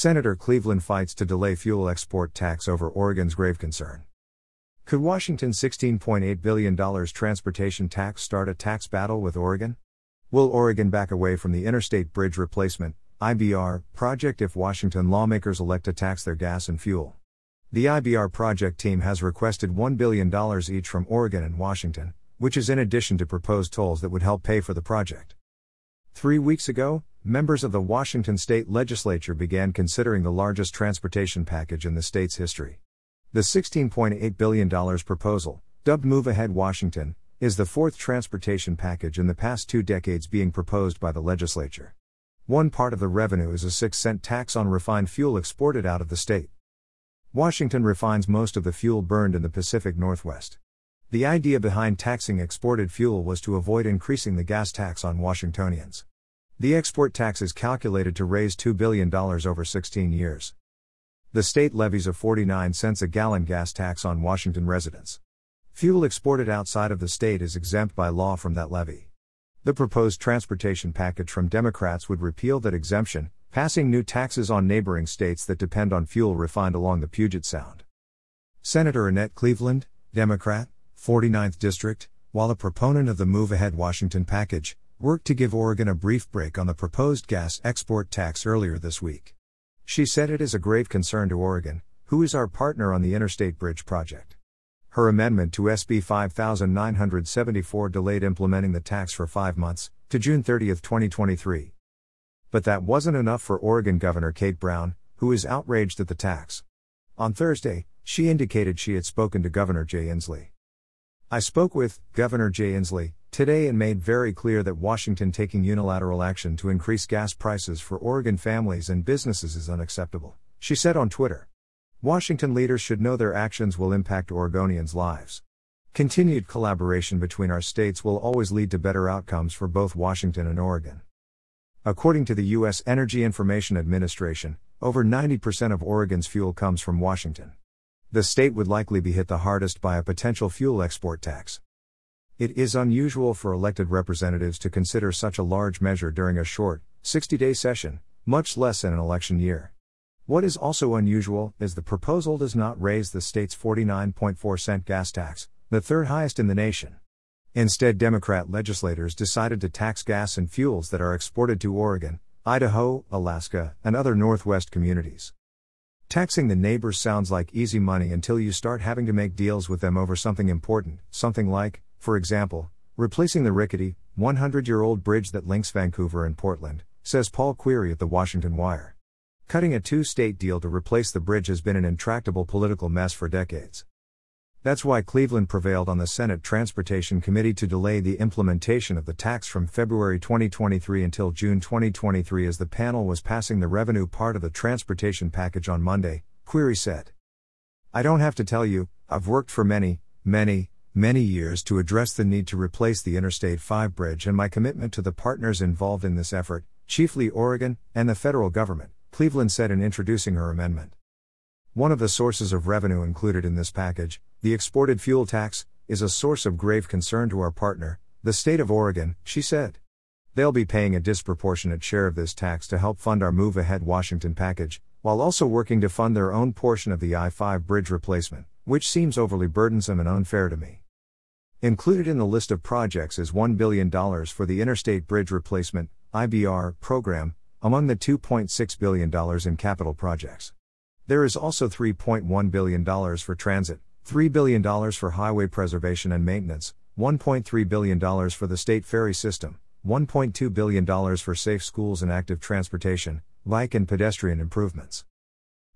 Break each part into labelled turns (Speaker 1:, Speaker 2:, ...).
Speaker 1: Senator Cleveland fights to delay fuel export tax over Oregon's grave concern. Could Washington's $16.8 billion transportation tax start a tax battle with Oregon? Will Oregon back away from the Interstate Bridge Replacement IBR project if Washington lawmakers elect to tax their gas and fuel? The IBR project team has requested $1 billion each from Oregon and Washington, which is in addition to proposed tolls that would help pay for the project. Three weeks ago, members of the Washington state legislature began considering the largest transportation package in the state's history. The $16.8 billion proposal, dubbed Move Ahead Washington, is the fourth transportation package in the past two decades being proposed by the legislature. One part of the revenue is a 6 cent tax on refined fuel exported out of the state. Washington refines most of the fuel burned in the Pacific Northwest. The idea behind taxing exported fuel was to avoid increasing the gas tax on Washingtonians. The export tax is calculated to raise $2 billion over 16 years. The state levies a 49 cents a gallon gas tax on Washington residents. Fuel exported outside of the state is exempt by law from that levy. The proposed transportation package from Democrats would repeal that exemption, passing new taxes on neighboring states that depend on fuel refined along the Puget Sound. Senator Annette Cleveland, Democrat, 49th District, while a proponent of the Move Ahead Washington package, worked to give Oregon a brief break on the proposed gas export tax earlier this week. She said it is a grave concern to Oregon, who is our partner on the Interstate Bridge project. Her amendment to SB 5974 delayed implementing the tax for five months, to June 30, 2023. But that wasn't enough for Oregon Governor Kate Brown, who is outraged at the tax. On Thursday, she indicated she had spoken to Governor Jay Inslee. I spoke with Governor Jay Inslee today and made very clear that Washington taking unilateral action to increase gas prices for Oregon families and businesses is unacceptable, she said on Twitter. Washington leaders should know their actions will impact Oregonians' lives. Continued collaboration between our states will always lead to better outcomes for both Washington and Oregon. According to the U.S. Energy Information Administration, over 90% of Oregon's fuel comes from Washington the state would likely be hit the hardest by a potential fuel export tax. It is unusual for elected representatives to consider such a large measure during a short, 60 day session, much less in an election year. What is also unusual is the proposal does not raise the state's 49.4 cent gas tax, the third highest in the nation. Instead, Democrat legislators decided to tax gas and fuels that are exported to Oregon, Idaho, Alaska, and other Northwest communities. Taxing the neighbors sounds like easy money until you start having to make deals with them over something important, something like, for example, replacing the rickety, 100 year old bridge that links Vancouver and Portland, says Paul Queary at the Washington Wire. Cutting a two state deal to replace the bridge has been an intractable political mess for decades. That's why Cleveland prevailed on the Senate Transportation Committee to delay the implementation of the tax from February 2023 until June 2023 as the panel was passing the revenue part of the transportation package on Monday, Queary said. I don't have to tell you, I've worked for many, many, many years to address the need to replace the Interstate 5 bridge and my commitment to the partners involved in this effort, chiefly Oregon and the federal government, Cleveland said in introducing her amendment. One of the sources of revenue included in this package, the exported fuel tax is a source of grave concern to our partner, the state of Oregon, she said. They'll be paying a disproportionate share of this tax to help fund our Move Ahead Washington package, while also working to fund their own portion of the I 5 bridge replacement, which seems overly burdensome and unfair to me. Included in the list of projects is $1 billion for the Interstate Bridge Replacement IBR program, among the $2.6 billion in capital projects. There is also $3.1 billion for transit, $3 billion for highway preservation and maintenance, $1.3 billion for the state ferry system, $1.2 billion for safe schools and active transportation, bike and pedestrian improvements.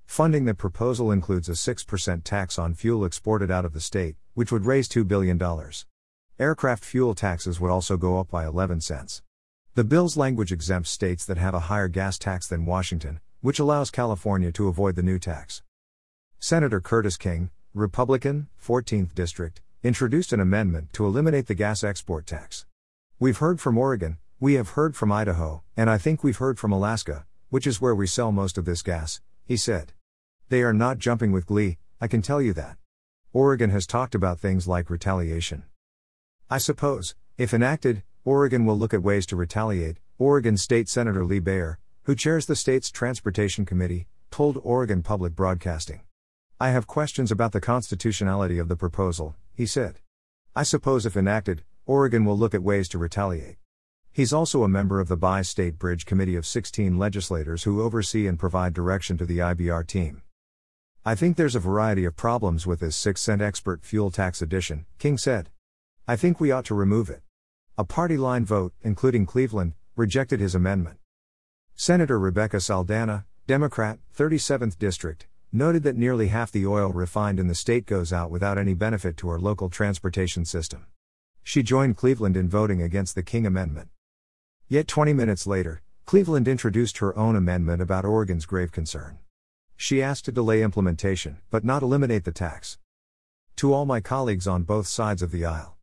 Speaker 1: Funding the proposal includes a 6% tax on fuel exported out of the state, which would raise $2 billion. Aircraft fuel taxes would also go up by 11 cents. The bill's language exempts states that have a higher gas tax than Washington, which allows California to avoid the new tax. Senator Curtis King, Republican, 14th District, introduced an amendment to eliminate the gas export tax. We've heard from Oregon, we have heard from Idaho, and I think we've heard from Alaska, which is where we sell most of this gas, he said. They are not jumping with glee, I can tell you that. Oregon has talked about things like retaliation. I suppose, if enacted, Oregon will look at ways to retaliate, Oregon State Senator Lee Beyer, who chairs the state's Transportation Committee, told Oregon Public Broadcasting. I have questions about the constitutionality of the proposal, he said. I suppose if enacted, Oregon will look at ways to retaliate. He's also a member of the Bi State Bridge Committee of 16 legislators who oversee and provide direction to the IBR team. I think there's a variety of problems with this 6 cent expert fuel tax addition, King said. I think we ought to remove it. A party line vote, including Cleveland, rejected his amendment. Senator Rebecca Saldana, Democrat, 37th District, noted that nearly half the oil refined in the state goes out without any benefit to our local transportation system. She joined Cleveland in voting against the King Amendment. Yet 20 minutes later, Cleveland introduced her own amendment about Oregon's grave concern. She asked to delay implementation, but not eliminate the tax. To all my colleagues on both sides of the aisle.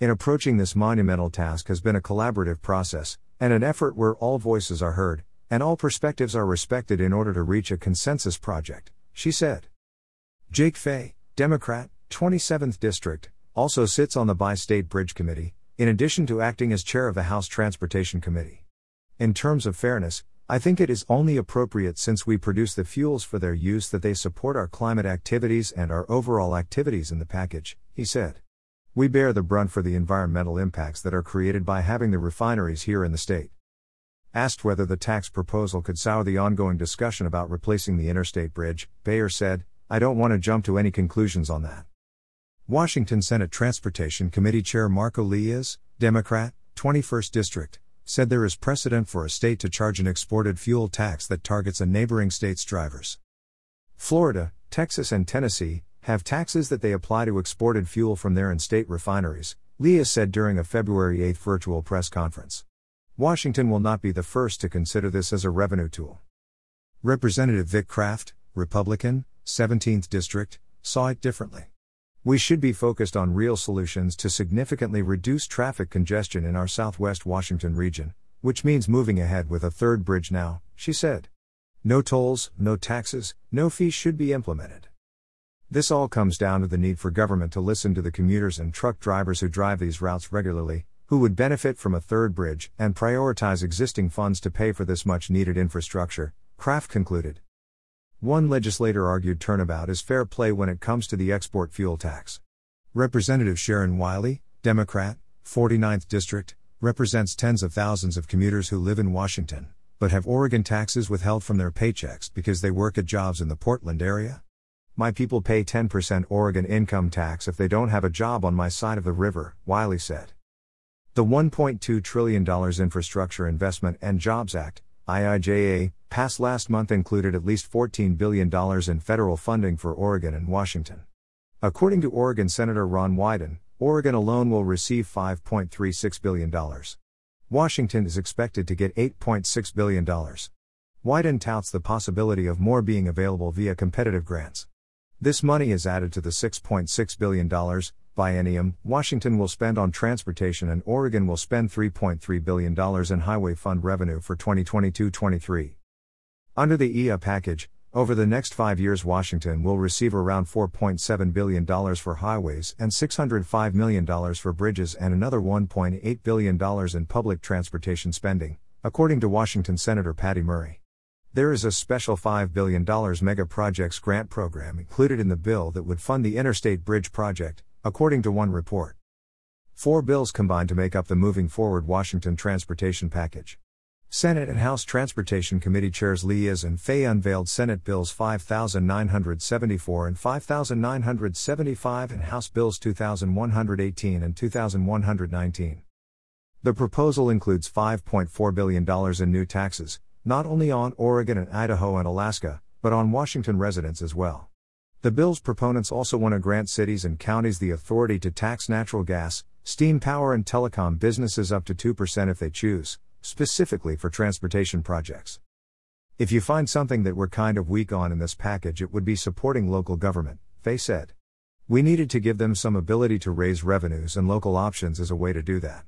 Speaker 1: In approaching this monumental task has been a collaborative process, and an effort where all voices are heard, and all perspectives are respected in order to reach a consensus project, she said. Jake Fey, Democrat, 27th District, also sits on the Bi State Bridge Committee, in addition to acting as chair of the House Transportation Committee. In terms of fairness, I think it is only appropriate since we produce the fuels for their use that they support our climate activities and our overall activities in the package, he said. We bear the brunt for the environmental impacts that are created by having the refineries here in the state. Asked whether the tax proposal could sour the ongoing discussion about replacing the interstate bridge, Beyer said, I don't want to jump to any conclusions on that. Washington Senate Transportation Committee Chair Marko Liias, Democrat, 21st District, said there is precedent for a state to charge an exported fuel tax that targets a neighboring state's drivers. Florida, Texas, and Tennessee have taxes that they apply to exported fuel from their in state refineries, Liias said during a February 8 virtual press conference. Washington will not be the first to consider this as a revenue tool. Representative Vic Kraft, Republican, 17th District, saw it differently. We should be focused on real solutions to significantly reduce traffic congestion in our southwest Washington region, which means moving ahead with a third bridge now, she said. No tolls, no taxes, no fees should be implemented. This all comes down to the need for government to listen to the commuters and truck drivers who drive these routes regularly, who would benefit from a third bridge, and prioritize existing funds to pay for this much needed infrastructure, Kraft concluded. One legislator argued turnabout is fair play when it comes to the export fuel tax. Representative Sharon Wylie, Democrat, 49th District, represents tens of thousands of commuters who live in Washington, but have Oregon taxes withheld from their paychecks because they work at jobs in the Portland area. My people pay 10% Oregon income tax if they don't have a job on my side of the river, Wylie said. The $1.2 trillion Infrastructure Investment and Jobs Act, IIJA, passed last month included at least $14 billion in federal funding for Oregon and Washington. According to Oregon Senator Ron Wyden, Oregon alone will receive $5.36 billion. Washington is expected to get $8.6 billion. Wyden touts the possibility of more being available via competitive grants. This money is added to the $6.6 billion biennium Washington will spend on transportation and Oregon will spend $3.3 billion in highway fund revenue for 2022 23. Under the EIA package, over the next five years, Washington will receive around $4.7 billion for highways and $605 million for bridges and another $1.8 billion in public transportation spending, according to Washington Senator Patty Murray. There is a special $5 billion mega projects grant program included in the bill that would fund the Interstate Bridge Project, according to one report. Four bills combine to make up the Moving Forward Washington Transportation Package. Senate and House Transportation Committee Chairs Liias and Fey unveiled Senate Bills 5974 and 5975 and House Bills 2118 and 2119. The proposal includes $5.4 billion in new taxes, not only on Oregon and Idaho and Alaska, but on Washington residents as well. The bill's proponents also want to grant cities and counties the authority to tax natural gas, steam power, and telecom businesses up to 2% if they choose, specifically for transportation projects. If you find something that we're kind of weak on in this package, it would be supporting local government, Fey said. We needed to give them some ability to raise revenues, and local options is a way to do that.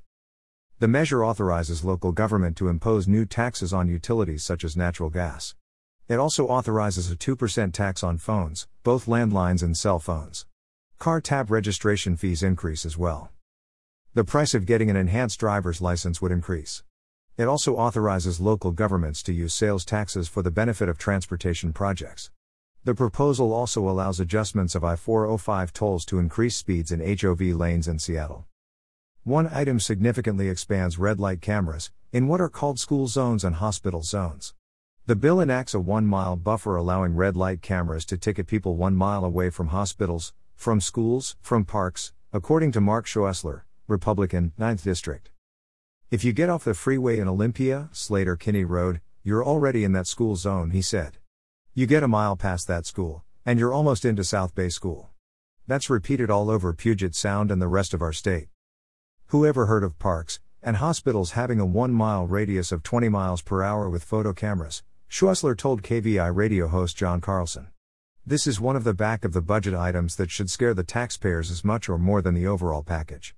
Speaker 1: The measure authorizes local government to impose new taxes on utilities such as natural gas. It also authorizes a 2% tax on phones, both landlines and cell phones. Car tab registration fees increase as well. The price of getting an enhanced driver's license would increase. It also authorizes local governments to use sales taxes for the benefit of transportation projects. The proposal also allows adjustments of I 405 tolls to increase speeds in HOV lanes in Seattle. One item significantly expands red light cameras, in what are called school zones and hospital zones. The bill enacts a one mile buffer allowing red light cameras to ticket people one mile away from hospitals, from schools, from parks, according to Mark Schoesler, Republican, 9th District. If you get off the freeway in Olympia, Sleater Kinney Road, you're already in that school zone, he said. You get a mile past that school, and you're almost into South Bay School. That's repeated all over Puget Sound and the rest of our state. Whoever heard of parks and hospitals having a 1 mile radius of 20 miles per hour with photo cameras? Schoesler told KVI radio host John Carlson. This is one of the back of the budget items that should scare the taxpayers as much or more than the overall package.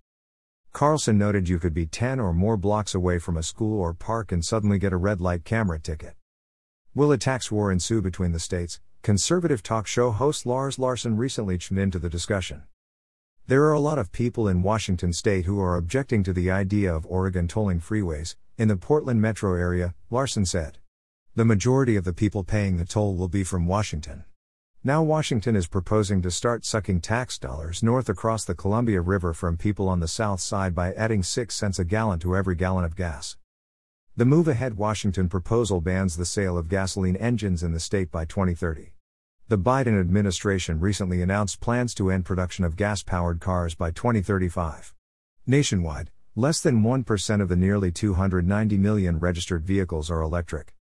Speaker 1: Carlson noted you could be 10 or more blocks away from a school or park and suddenly get a red light camera ticket. Will a tax war ensue between the states? Conservative talk show host Lars Larson recently chimed into the discussion. There are a lot of people in Washington state who are objecting to the idea of Oregon tolling freeways, in the Portland metro area, Larson said. The majority of the people paying the toll will be from Washington. Now, Washington is proposing to start sucking tax dollars north across the Columbia River from people on the south side by adding 6 cents a gallon to every gallon of gas. The Move Ahead Washington proposal bans the sale of gasoline engines in the state by 2030. The Biden administration recently announced plans to end production of gas powered cars by 2035. Nationwide, less than 1% of the nearly 290 million registered vehicles are electric.